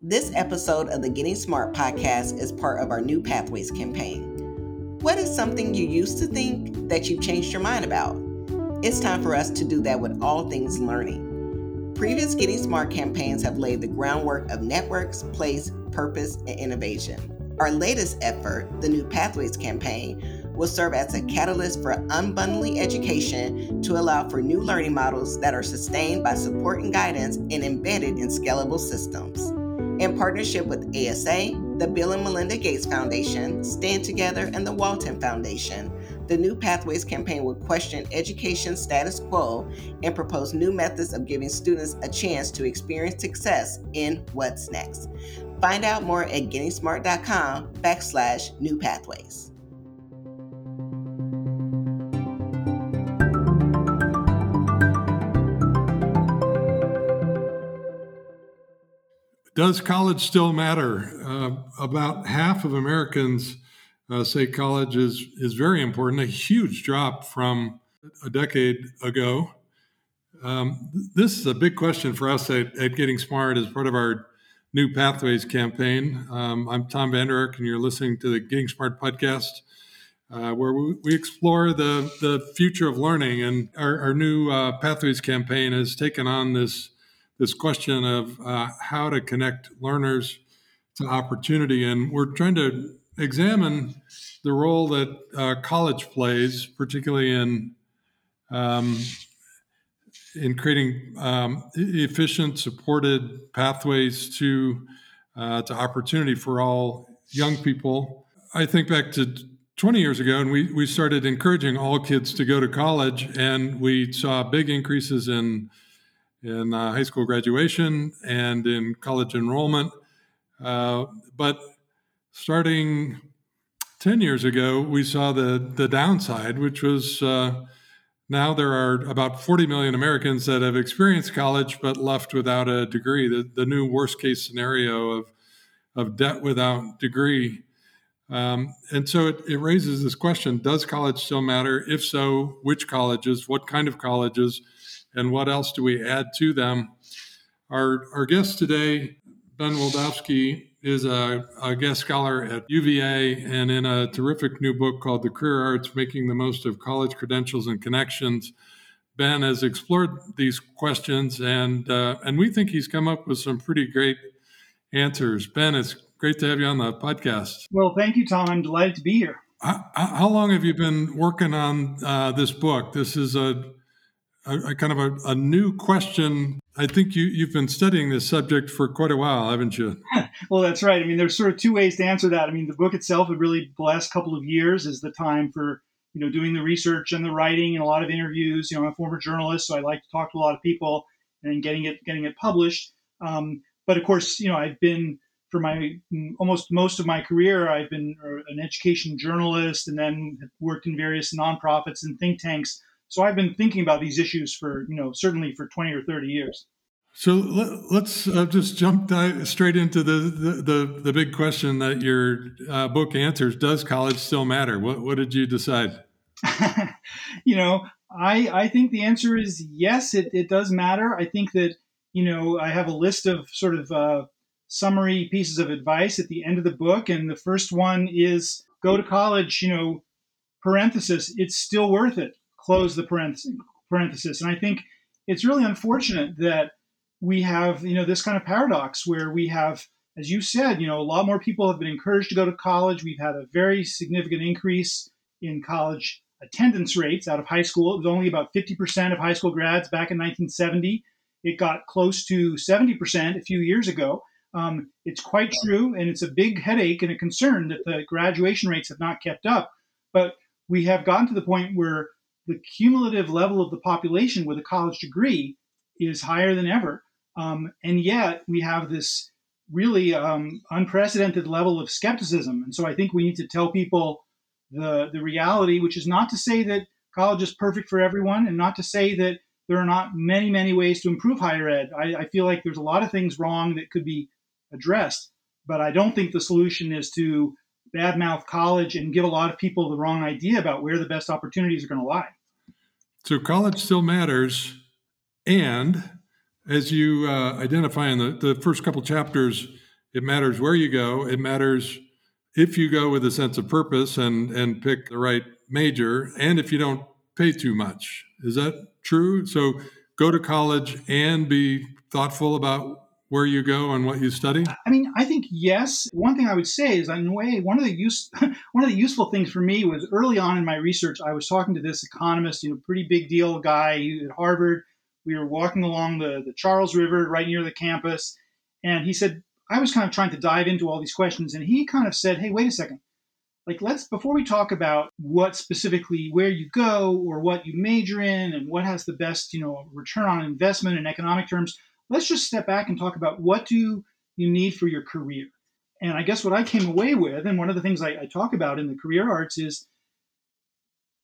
This episode of the Getting Smart podcast is part of our New Pathways campaign. What is something you used to think that you've changed your mind about? It's time for us to do that with all things learning. Previous Getting Smart campaigns have laid the groundwork of networks, place, purpose, and innovation. Our latest effort, the New Pathways campaign, will serve as a catalyst for unbundling education to allow for new learning models that are sustained by support and guidance and embedded in scalable systems. In partnership with ASA, the Bill and Melinda Gates Foundation, Stand Together, and the Walton Foundation, the New Pathways campaign will question education status quo and propose new methods of giving students a chance to experience success in what's next. Find out more at gettingsmart.com backslash new pathways. Does college still matter? Uh, about half of Americans uh, say college is, is very important, a huge drop from a decade ago. Um, this is a big question for us at, at, Getting Smart as part of our New Pathways campaign. Um, I'm Tom Ark, and you're listening to the Getting Smart podcast, uh, where we, we, explore the, the future of learning. And our, our new uh, Pathways campaign has taken on this this question of uh, how to connect learners to opportunity. And we're trying to examine the role that uh, college plays, particularly in um, in creating um, efficient, supported pathways to uh, to opportunity for all young people. I think back to 20 years ago, and we we started encouraging all kids to go to college, and we saw big increases in in uh, high school graduation and in college enrollment. Uh, but starting 10 years ago, we saw the, the downside, which was uh, now there are about 40 million Americans that have experienced college but left without a degree, the, the new worst case scenario of, of debt without degree. Um, and so it, it raises this question Does college still matter? If so, which colleges? What kind of colleges? And what else do we add to them? Our, our guest today, Ben Wildavsky, is a, a, guest scholar at UVA and in a terrific new book called The Career Arts Making the Most of College Credentials and Connections. Ben has explored these questions, and, uh, and we think he's come up with some pretty great answers. Ben, it's great to have you on the podcast. Well, thank you, Tom. I'm delighted to be here. How, how long have you been working on uh, this book? This is a a, a kind of a, a, new question. I think you, you've been studying this subject for quite a while, haven't you? well, that's right. I mean, there's sort of two ways to answer that. I mean, the book itself, it really the last couple of years is the time for you know doing the research and the writing and a lot of interviews. You know, I'm a former journalist, so I like to talk to a lot of people and getting it getting it published. Um, but of course, you know, I've been for my almost most of my career, I've been an education journalist and then worked in various nonprofits and think tanks so I've been thinking about these issues for, you know, certainly for 20 or 30 years. So let, us uh, just jump straight into the, the, the, the, big question that your uh, book answers. Does college still matter? What, what did you decide? you know, I, I think the answer is yes, it, it does matter. I think that, you know, I have a list of sort of uh, summary pieces of advice at the end of the book. And the first one is go to college, you know, parenthesis, it's still worth it close the parenthesis. And I think it's really unfortunate that we have, you know, this kind of paradox where we have, as you said, you know, a lot more people have been encouraged to go to college. We've had a very significant increase in college attendance rates out of high school. It was only about 50% of high school grads back in 1970. It got close to 70% a few years ago. Um, it's quite true, and it's a big headache and a concern that the graduation rates have not kept up. But we have gotten to the point where the cumulative level of the population with a college degree is higher than ever. Um, and yet we have this really um, unprecedented level of skepticism. And so I think we need to tell people the, the reality, which is not to say that college is perfect for everyone and not to say that there are not many, many ways to improve higher ed. I, I feel like there's a lot of things wrong that could be addressed, but I don't think the solution is to badmouth college and give a lot of people the wrong idea about where the best opportunities are going to lie. So college still matters. And as you uh, identify in the, the first couple chapters, it matters where you go. It matters if you go with a sense of purpose and and pick the right major, and if you don't pay too much. Is that true? So go to college and be thoughtful about where you go and what you study? I mean, I think yes. One thing I would say is, in a way, one of the use one of the useful things for me was early on in my research, I was talking to this economist, you know, pretty big deal guy at Harvard. We were walking along the, the Charles River right near the campus, and he said, I was kind of trying to dive into all these questions, and he kind of said, Hey, wait a second. Like, let's, before we talk about what specifically, where you go or what you major in and what has the best, you know, return on investment in economic terms, let's just step back and talk about what do you need for your career. And I guess what I came away with, and one of the things I, I talk about in the career arts is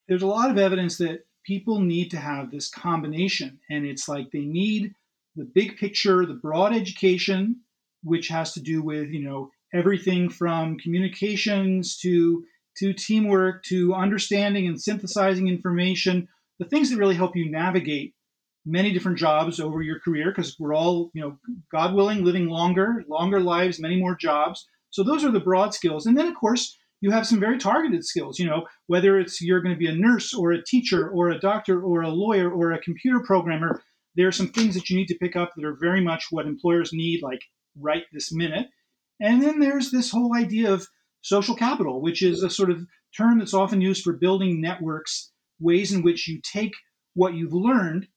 there's a lot of evidence that people need to have this combination. And it's like they need the big picture, the broad education, which has to do with, you know, everything from communications to to teamwork to understanding and synthesizing information, the things that really help you navigate many different jobs over your career because we're all, you know, God willing, living longer, longer lives, many more jobs. So those are the broad skills. And then, of course, you have some very targeted skills, you know, whether it's you're going to be a nurse or a teacher or a doctor or a lawyer or a computer programmer, there are some things that you need to pick up that are very much what employers need, like right this minute. And then there's this whole idea of social capital, which is a sort of term that's often used for building networks, ways in which you take what you've learned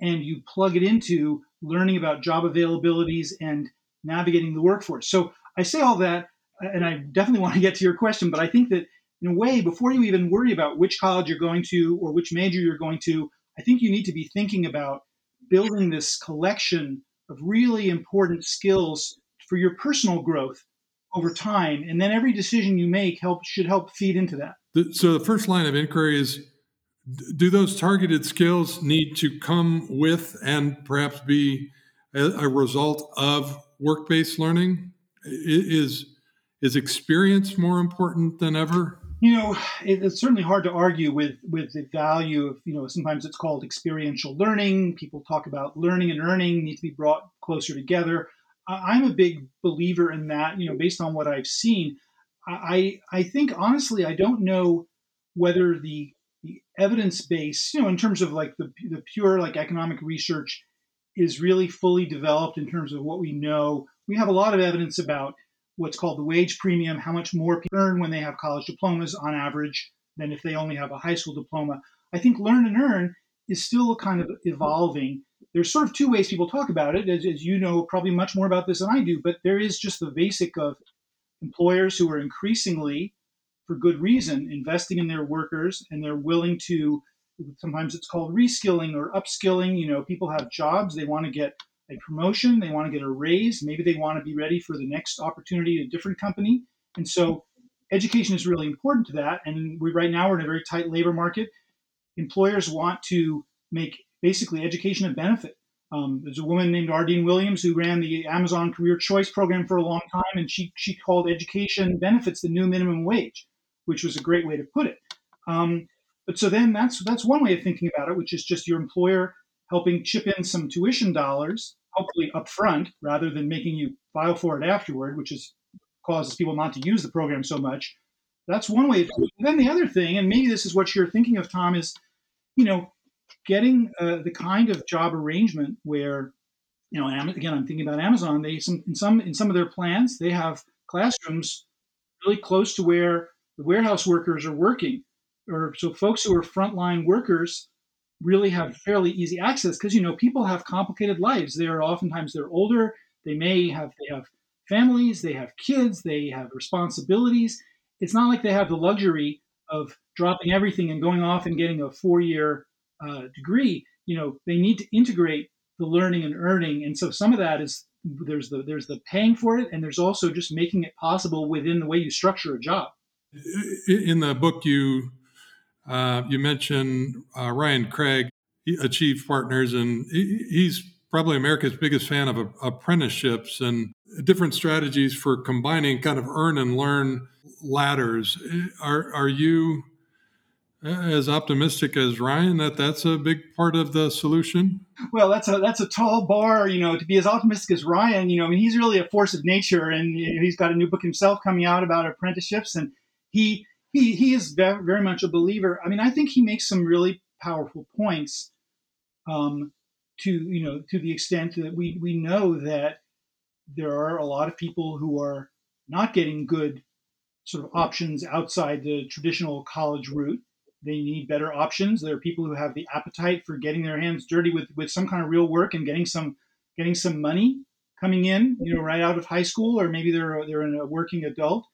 and you plug it into learning about job availabilities and navigating the workforce. So I say all that, and I definitely want to get to your question, but I think that in a way, before you even worry about which college you're going to or which major you're going to, I think you need to be thinking about building this collection of really important skills for your personal growth over time. And then every decision you make help should help feed into that. So the first line of inquiry is do those targeted skills need to come with and perhaps be a, a result of work-based learning? Is is experience more important than ever? You know, it's certainly hard to argue with with the value of you know sometimes it's called experiential learning. People talk about learning and earning need to be brought closer together. I'm a big believer in that. You know, based on what I've seen, I I think honestly I don't know whether the the evidence base, you know, in terms of like the, the pure like economic research is really fully developed in terms of what we know. We have a lot of evidence about what's called the wage premium, how much more people earn when they have college diplomas on average than if they only have a high school diploma. I think learn and earn is still kind of evolving. There's sort of two ways people talk about it, as, as you know probably much more about this than I do, but there is just the basic of employers who are increasingly for good reason, investing in their workers, and they're willing to. Sometimes it's called reskilling or upskilling. You know, people have jobs, they want to get a promotion, they want to get a raise, maybe they want to be ready for the next opportunity at a different company. And so education is really important to that. And we right now we're in a very tight labor market. Employers want to make basically education a benefit. Um, there's a woman named Ardine Williams who ran the Amazon Career Choice program for a long time, and she she called education benefits the new minimum wage which was a great way to put it. Um, but so then that's that's one way of thinking about it, which is just your employer helping chip in some tuition dollars, hopefully upfront, rather than making you file for it afterward, which is causes people not to use the program so much. That's one way. Then the other thing, and maybe this is what you're thinking of, Tom, is you know getting uh, the kind of job arrangement where you know again I'm thinking about Amazon. They some in some in some of their plans they have classrooms really close to where the warehouse workers are working, or so folks who are frontline workers really have fairly easy access because you know people have complicated lives. They are oftentimes they're older. They may have they have families, they have kids, they have responsibilities. It's not like they have the luxury of dropping everything and going off and getting a four-year uh, degree. You know, they need to integrate the learning and earning, and so some of that is there's the there's the paying for it, and there's also just making it possible within the way you structure a job in the book you uh, you mentioned uh, Ryan Craig, Achieve Partners, and he's probably America's biggest fan of apprenticeships and different strategies for combining kind of earn and learn ladders. Are are you as optimistic as Ryan that that's a big part of the solution? Well, that's a that's a tall bar, you know, to be as optimistic as Ryan. You know, I mean, he's really a force of nature, and he's got a new book himself coming out about apprenticeships, and he he he is very, much a believer. I mean, I think he makes some really powerful points. Um, to you know, to the extent that we we know that there are a lot of people who are not getting good sort of options outside the traditional college route they need better options. There are people who have the appetite for getting their hands dirty with, with some kind of real work and getting some getting some money coming in, you know, right out of high school, or maybe they're they're a working adult,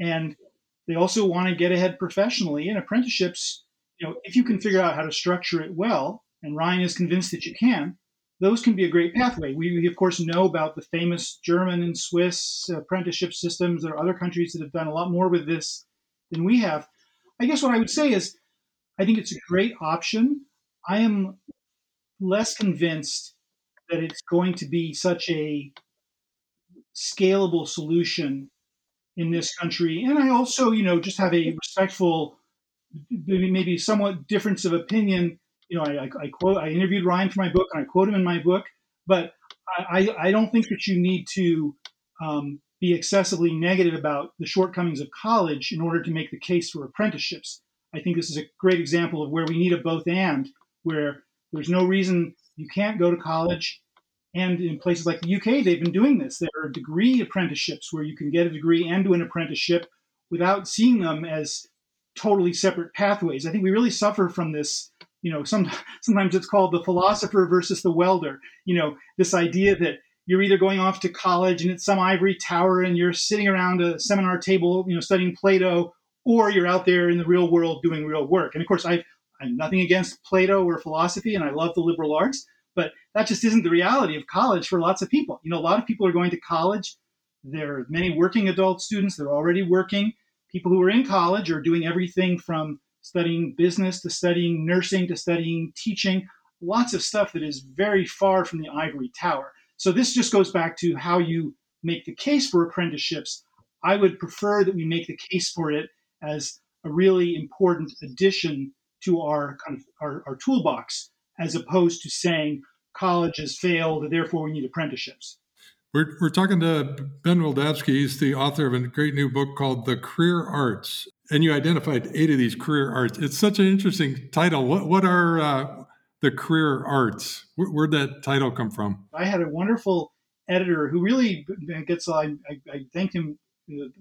and they also want to get ahead professionally. And apprenticeships, you know, if you can figure out how to structure it well, and Ryan is convinced that you can, those can be a great pathway. We, we of course know about the famous German and Swiss apprenticeship systems. There are other countries that have done a lot more with this than we have. I guess what I would say is I think it's a great option. I am less convinced that it's going to be such a scalable solution in this country. And I also, you know, just have a respectful, maybe somewhat difference of opinion. You know, I, I, I quote, I interviewed Ryan for my book, and I quote him in my book. But I, I don't think that you need to um, be excessively negative about the shortcomings of college in order to make the case for apprenticeships. I think this is a great example of where we need a both and, where there's no reason you can't go to college. And in places like the UK, they've been doing this. There are degree apprenticeships where you can get a degree and do an apprenticeship without seeing them as totally separate pathways. I think we really suffer from this. You know, some, sometimes it's called the philosopher versus the welder. You know, this idea that you're either going off to college and it's some ivory tower and you're sitting around a seminar table, you know, studying Plato, or you're out there in the real world doing real work. And of course, I've, I'm nothing against Plato or philosophy, and I love the liberal arts, but that just isn't the reality of college for lots of people. You know, a lot of people are going to college. There are many working adult students, they're already working. People who are in college are doing everything from studying business to studying nursing to studying teaching, lots of stuff that is very far from the ivory tower. So this just goes back to how you make the case for apprenticeships. I would prefer that we make the case for it as a really important addition to our kind of our, our toolbox, as opposed to saying college has failed, therefore we need apprenticeships. We're, we're talking to Ben Wildavsky. He's the author of a great new book called The Career Arts. And you identified eight of these career arts. It's such an interesting title. What, what are uh, the career arts? Where, where'd that title come from? I had a wonderful editor who really gets, I, I, I thank him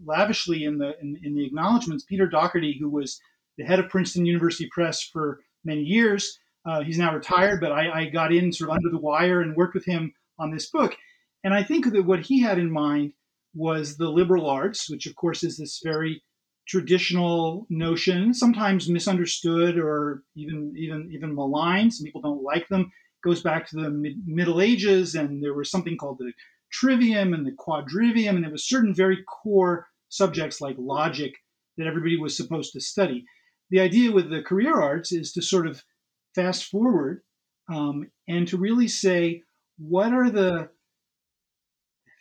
lavishly in the in, in, the acknowledgments. Peter Dougherty, who was the head of Princeton University Press for many years, uh, he's now retired, but I, I, got in sort of under the wire and worked with him on this book. And I think that what he had in mind was the liberal arts, which of course is this very traditional notion, sometimes misunderstood or even even even maligned. Some people don't like them. It goes back to the mid- Middle Ages, and there was something called the trivium and the quadrivium, and there was certain very core subjects like logic that everybody was supposed to study. The idea with the career arts is to sort of fast forward um, and to really say what are the,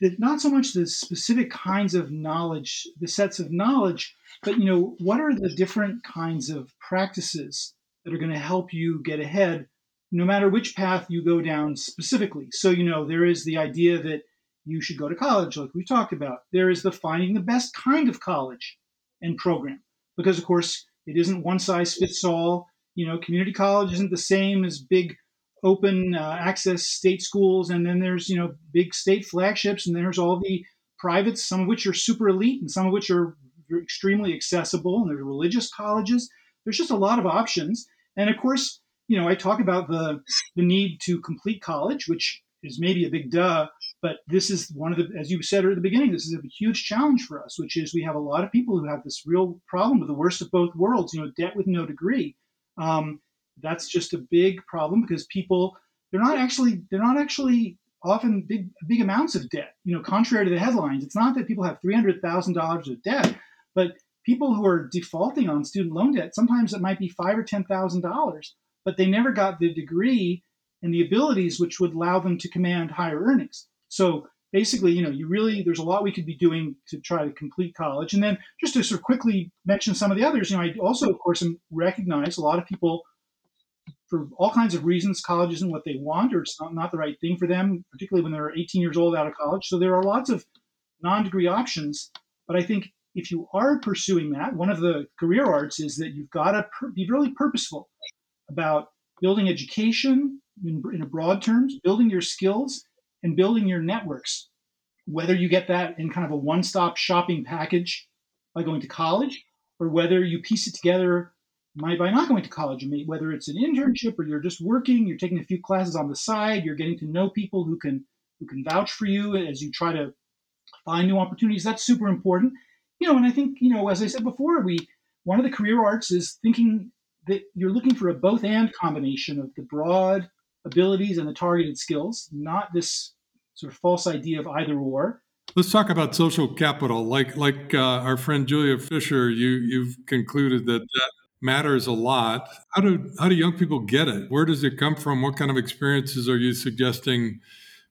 the not so much the specific kinds of knowledge, the sets of knowledge, but you know what are the different kinds of practices that are going to help you get ahead no matter which path you go down specifically. So, you know, there is the idea that you should go to college, like we talked about. There is the finding the best kind of college and program, because of course it isn't one size fits all. You know, community college isn't the same as big open uh, access state schools, and then there's you know big state flagships, and there's all the privates, some of which are super elite, and some of which are extremely accessible, and there's religious colleges. There's just a lot of options, and of course, you know, I talk about the the need to complete college, which is maybe a big duh, but this is one of the, as you said at the beginning, this is a huge challenge for us, which is we have a lot of people who have this real problem with the worst of both worlds, you know, debt with no degree. Um, that's just a big problem because people, they're not actually, they're not actually often big, big amounts of debt. You know, contrary to the headlines, it's not that people have $300,000 of debt, but people who are defaulting on student loan debt, sometimes it might be five or $10,000, but they never got the degree and the abilities which would allow them to command higher earnings. So basically, you know, you really there's a lot we could be doing to try to complete college. And then just to sort of quickly mention some of the others, you know, I also, of course, recognize a lot of people for all kinds of reasons, college isn't what they want or it's not, not the right thing for them, particularly when they're 18 years old out of college. So there are lots of non-degree options. But I think if you are pursuing that, one of the career arts is that you've got to be really purposeful about building education in, in broad terms, building your skills, and building your networks. Whether you get that in kind of a one stop shopping package by going to college, or whether you piece it together by not going to college, whether it's an internship or you're just working, you're taking a few classes on the side, you're getting to know people who can who can vouch for you as you try to find new opportunities. That's super important. You know, and I think, you know, as I said before, we one of the career arts is thinking that you're looking for a both and combination of the broad abilities and the targeted skills, not this sort of false idea of either or. Let's talk about social capital. Like like uh, our friend Julia Fisher, you you've concluded that that matters a lot. How do how do young people get it? Where does it come from? What kind of experiences are you suggesting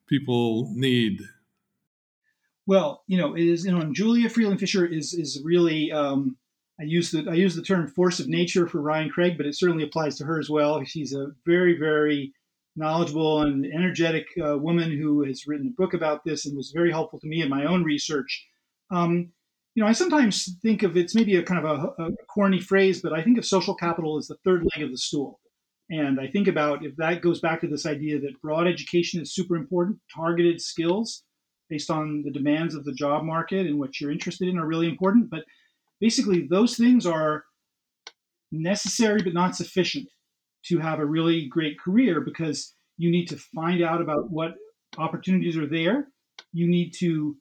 people need? Well, you know, it is you know, Julia Freeland Fisher is is really um, I use the I use the term force of nature for Ryan Craig, but it certainly applies to her as well. She's a very very knowledgeable and energetic uh, woman who has written a book about this and was very helpful to me in my own research. Um, you know, I sometimes think of it's maybe a kind of a, a, corny phrase, but I think of social capital as the third leg of the stool. And I think about if that goes back to this idea that broad education is super important, targeted skills based on the demands of the job market and what you're interested in are really important. But basically, those things are necessary but not sufficient to have a really great career because you need to find out about what opportunities are there. You need to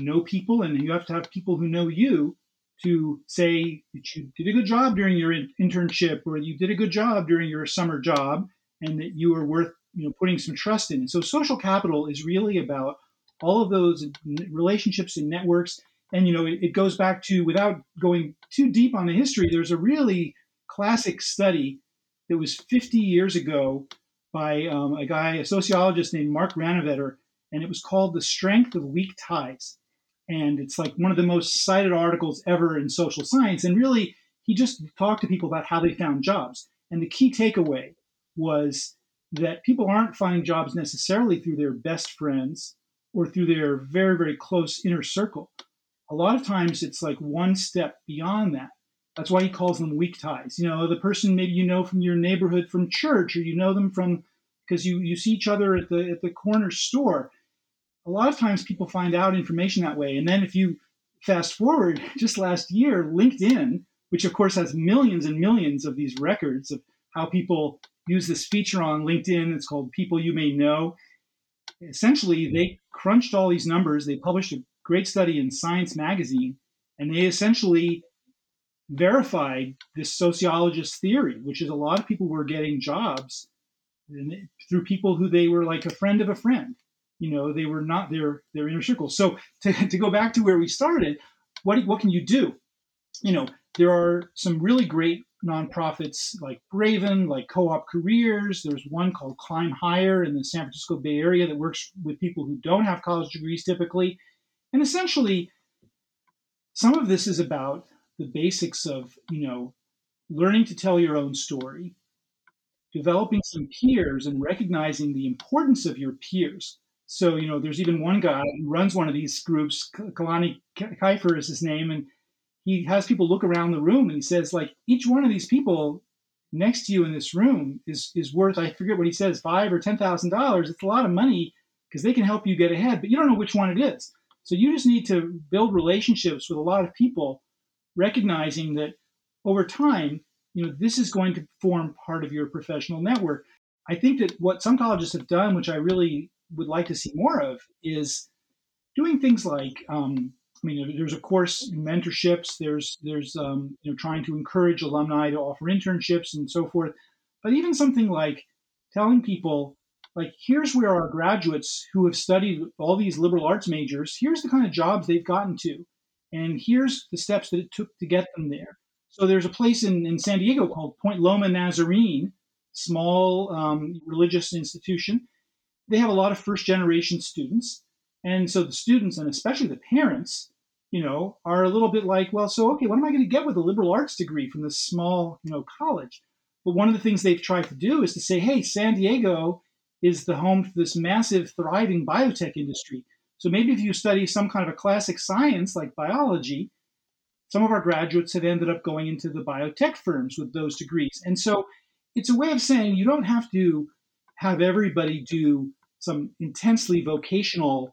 know people, and you have to have people who know you to say that you did a good job during your internship or you did a good job during your summer job and that you are worth you know putting some trust in. And so social capital is really about all of those relationships and networks. And you know, it, it goes back to without going too deep on the history. There's a really classic study that was 50 years ago by um, a guy, a sociologist named Mark Granovetter, and it was called "The Strength of Weak Ties." And it's like one of the most cited articles ever in social science. And really, he just talked to people about how they found jobs. And the key takeaway was that people aren't finding jobs necessarily through their best friends or through their very, very close inner circle. A lot of times it's like one step beyond that. That's why he calls them weak ties. You know, the person maybe you know from your neighborhood, from church, or you know them from because you, you see each other at the at the corner store. A lot of times people find out information that way. And then if you fast forward just last year, LinkedIn, which of course has millions and millions of these records of how people use this feature on LinkedIn, it's called People You May Know. Essentially, they crunched all these numbers. They published a great study in Science Magazine, and they essentially verified this sociologist theory, which is a lot of people were getting jobs through people who they were like a friend of a friend. You know, they were not their their inner circle. So to, to go back to where we started, what what can you do? You know, there are some really great nonprofits like Braven, like Co-op Careers. There's one called Climb Hire in the San Francisco Bay Area that works with people who don't have college degrees typically. And essentially, some of this is about the basics of, you know, learning to tell your own story, developing some peers and recognizing the importance of your peers. So, you know, there's even one guy who runs one of these groups, Kalani Leifer is his name, and he has people look around the room and he says, like, each one of these people next to you in this room is is worth, I forget what he says, five or ten thousand dollars. It's a lot of money because they can help you get ahead, but you don't know which one it is. So you just need to build relationships with a lot of people recognizing that over time, you know, this is going to form part of your professional network. I think that what some colleges have done, which I really would like to see more of, is doing things like, um, I mean, there's of course mentorships. There's there's um, you know trying to encourage alumni to offer internships and so forth. But even something like telling people, like, here's where our graduates who have studied all these liberal arts majors, here's the kind of jobs they've gotten to. And here's the steps that it took to get them there. So there's a place in, in San Diego called Point Loma Nazarene, small um, religious institution. They have a lot of first generation students. And so the students and especially the parents, you know, are a little bit like, well, so okay, what am I going to get with a liberal arts degree from this small, you know, college? But one of the things they've tried to do is to say, hey, San Diego is the home to this massive, thriving biotech industry. So maybe if you study some kind of a classic science like biology, some of our graduates have ended up going into the biotech firms with those degrees. And so it's a way of saying you don't have to have everybody do some intensely vocational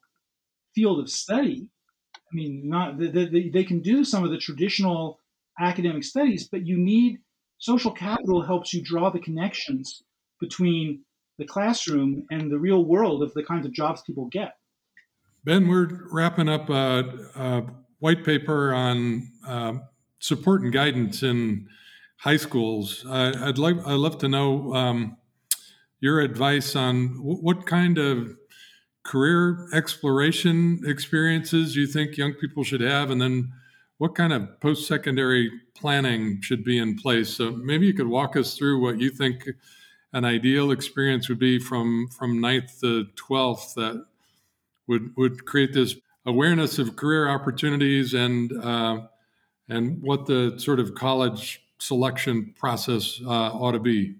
field of study. I mean, not the, the, they can do some of the traditional academic studies, but you need social capital helps you draw the connections between the classroom and the real world of the kinds of jobs people get. Ben, we're wrapping up a, a white paper on uh, support and guidance in high schools. I, would like I'd love to know um, your advice on w- what kind of career exploration experiences you think young people should have, and then what kind of post secondary planning should be in place. So maybe you could walk us through what you think an ideal experience would be from from ninth to twelfth that would would create this awareness of career opportunities and uh, and what the sort of college selection process uh, ought to be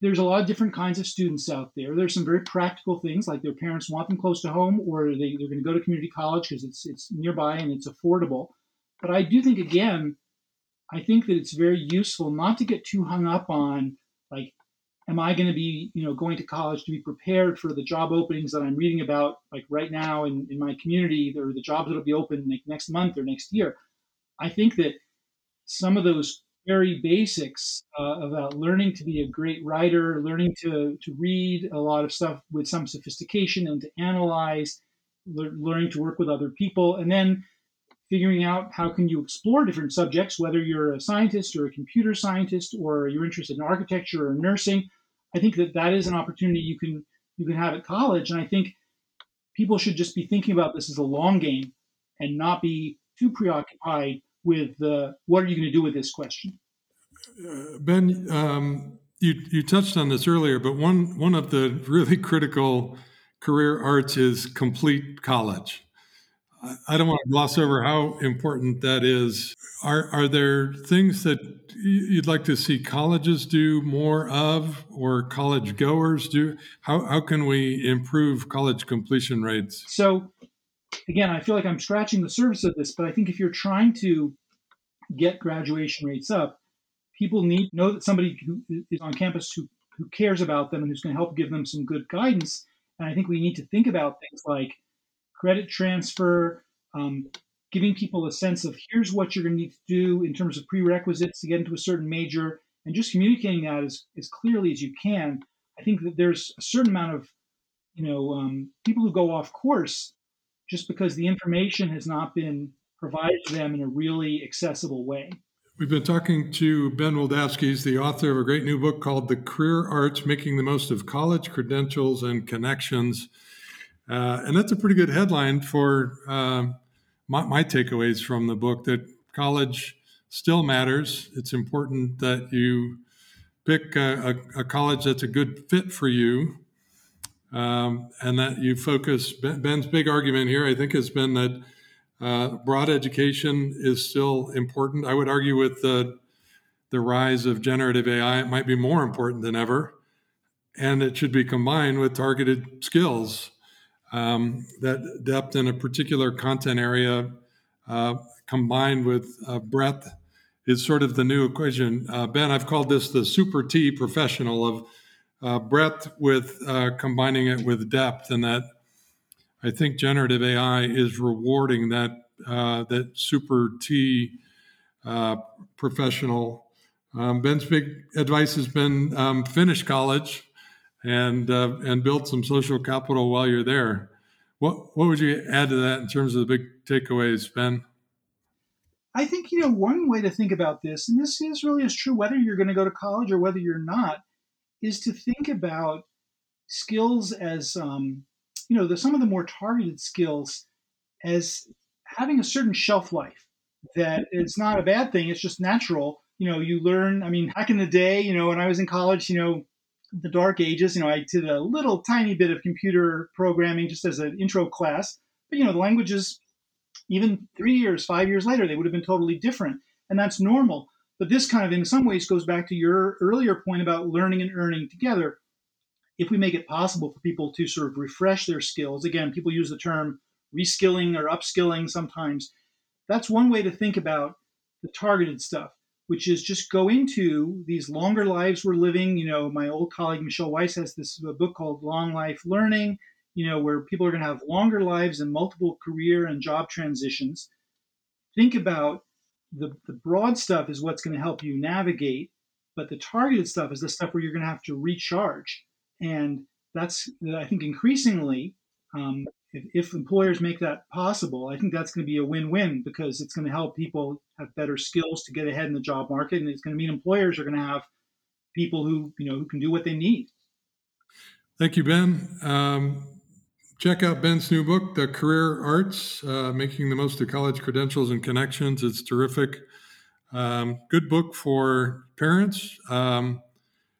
there's a lot of different kinds of students out there. There's some very practical things like their parents want them close to home or they, they're going to go to community college because it's, it's nearby and it's affordable. But I do think, again, I think that it's very useful not to get too hung up on am I going to be, you know, going to college to be prepared for the job openings that I'm reading about like right now in, in my community or the jobs that'll be open like next month or next year. I think that some of those very basics uh, about learning to be a great writer, learning to, to read a lot of stuff with some sophistication and to analyze, le- learning to work with other people, and then figuring out how can you explore different subjects, whether you're a scientist or a computer scientist or you're interested in architecture or nursing. I think that that is an opportunity you can you can have at college, and I think people should just be thinking about this as a long game and not be too preoccupied with the what are you going to do with this question? Uh, ben, um, you you touched on this earlier, but one one of the really critical career arts is complete college. I don't want to gloss over how important that is. Are are there things that you'd like to see colleges do more of, or college goers do? How how can we improve college completion rates? So again, I feel like I'm scratching the surface of this, but I think if you're trying to get graduation rates up, people need know that somebody who is on campus who, who cares about them and who's going to help give them some good guidance. And I think we need to think about things like credit transfer, um, giving people a sense of here's what you're going to need to do in terms of prerequisites to get into a certain major, and just communicating that as, as clearly as you can. I think that there's a certain amount of, you know, um, people who go off course just because the information has not been provided to them in a really accessible way. We've been talking to Ben. He's the author of a great new book called The Career Arts Making the Most of College Credentials and Connections. Uh, and that's a pretty good headline for uh, my, my, takeaways from the book that college still matters. It's important that you pick a, a, a college that's a good fit for you um, and that you focus. Ben's big argument here, I think, has been that uh, broad education is still important. I would argue with the the rise of generative AI, it might be more important than ever, and it should be combined with targeted skills. Um, that depth in a particular content area uh, combined with uh, breadth is sort of the new equation. Uh, ben, I've called this the super T professional of uh, breadth with uh, combining it with depth, and that I think generative AI is rewarding that uh, that super T professional. Um, Ben's big advice has been um, finish college and uh, and build some social capital while you're there. What what would you add to that in terms of the big takeaways, Ben? I think you know one way to think about this, and this is really is true whether you're going to go to college or whether you're not, is to think about skills as um, you know the, some of the more targeted skills as having a certain shelf life that it's not a bad thing it's just natural you know you learn i mean back in the day you know when i was in college you know the dark ages you know i did a little tiny bit of computer programming just as an intro class But you know, the languages, even three years, five years later, they would have been totally different, and that's normal. But this kind of, in some ways, goes back to your earlier point about learning and earning together. If we make it possible for people to sort of refresh their skills, again, people use the term reskilling or upskilling sometimes. That's one way to think about the targeted stuff which is just go into these longer lives we're living. You know, my old colleague Michelle Weise has this book called Long Life Learning, you know, where people are going to have longer lives and multiple career and job transitions. Think about the, the broad stuff is what's going to help you navigate, but the targeted stuff is the stuff where you're going to have to recharge. And that's, I think, increasingly um, if, if employers make that possible, I think that's going to be a win-win because it's going to help people have better skills to get ahead in the job market, and it's going to mean employers are going to have people who you know who can do what they need. Thank you, Ben. Um, check out Ben's new book, The Career Arts: uh, Making the Most of College Credentials and Connections. It's terrific. Um, good book for parents. Um,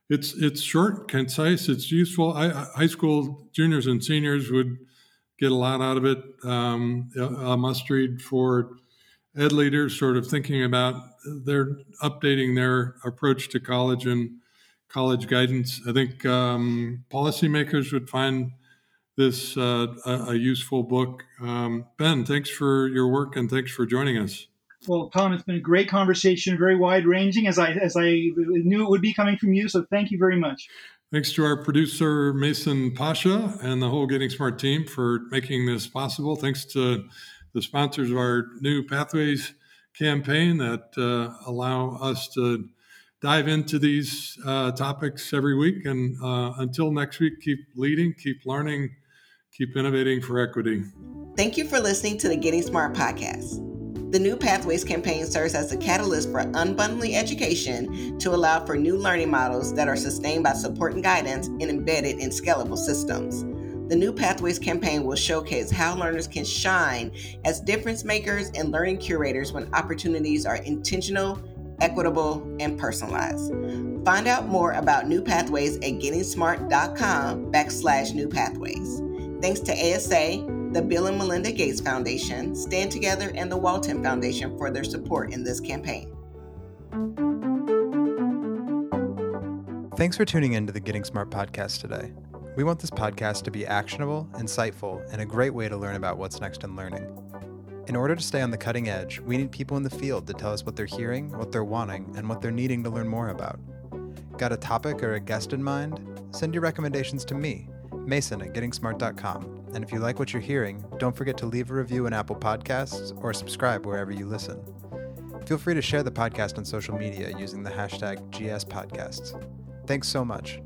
it's it's short, concise. It's useful. I, high school juniors and seniors would get a lot out of it. Um, a must read for ed leaders, sort of thinking about their updating their approach to college and college guidance. I think um, policymakers would find this uh, a, a, useful book. Um, ben, thanks for your work and thanks for joining us. Well, Tom, it's been a great conversation, very wide ranging, as I as I knew it would be coming from you. So thank you very much. Thanks to our producer, Mason Pashia, and the whole Getting Smart team for making this possible. Thanks to the sponsors of our new Pathways campaign that uh, allow us to dive into these uh, topics every week. And uh, until next week, keep leading, keep learning, keep innovating for equity. Thank you for listening to the Getting Smart podcast. The New Pathways campaign serves as a catalyst for unbundling education to allow for new learning models that are sustained by support and guidance and embedded in scalable systems. The New Pathways campaign will showcase how learners can shine as difference makers and learning curators when opportunities are intentional, equitable, and personalized. Find out more about New Pathways at gettingsmart.com backslash new pathways. Thanks to ASA, the Bill and Melinda Gates Foundation, Stand Together, and the Walton Foundation for their support in this campaign. Thanks for tuning in to the Getting Smart podcast today. We want this podcast to be actionable, insightful, and a great way to learn about what's next in learning. In order to stay on the cutting edge, we need people in the field to tell us what they're hearing, what they're wanting, and what they're needing to learn more about. Got a topic or a guest in mind? Send your recommendations to me, Mason at gettingsmart.com and if you like what you're hearing, don't forget to leave a review in Apple Podcasts or subscribe wherever you listen. Feel free to share the podcast on social media using the hashtag GSPodcasts. Thanks so much.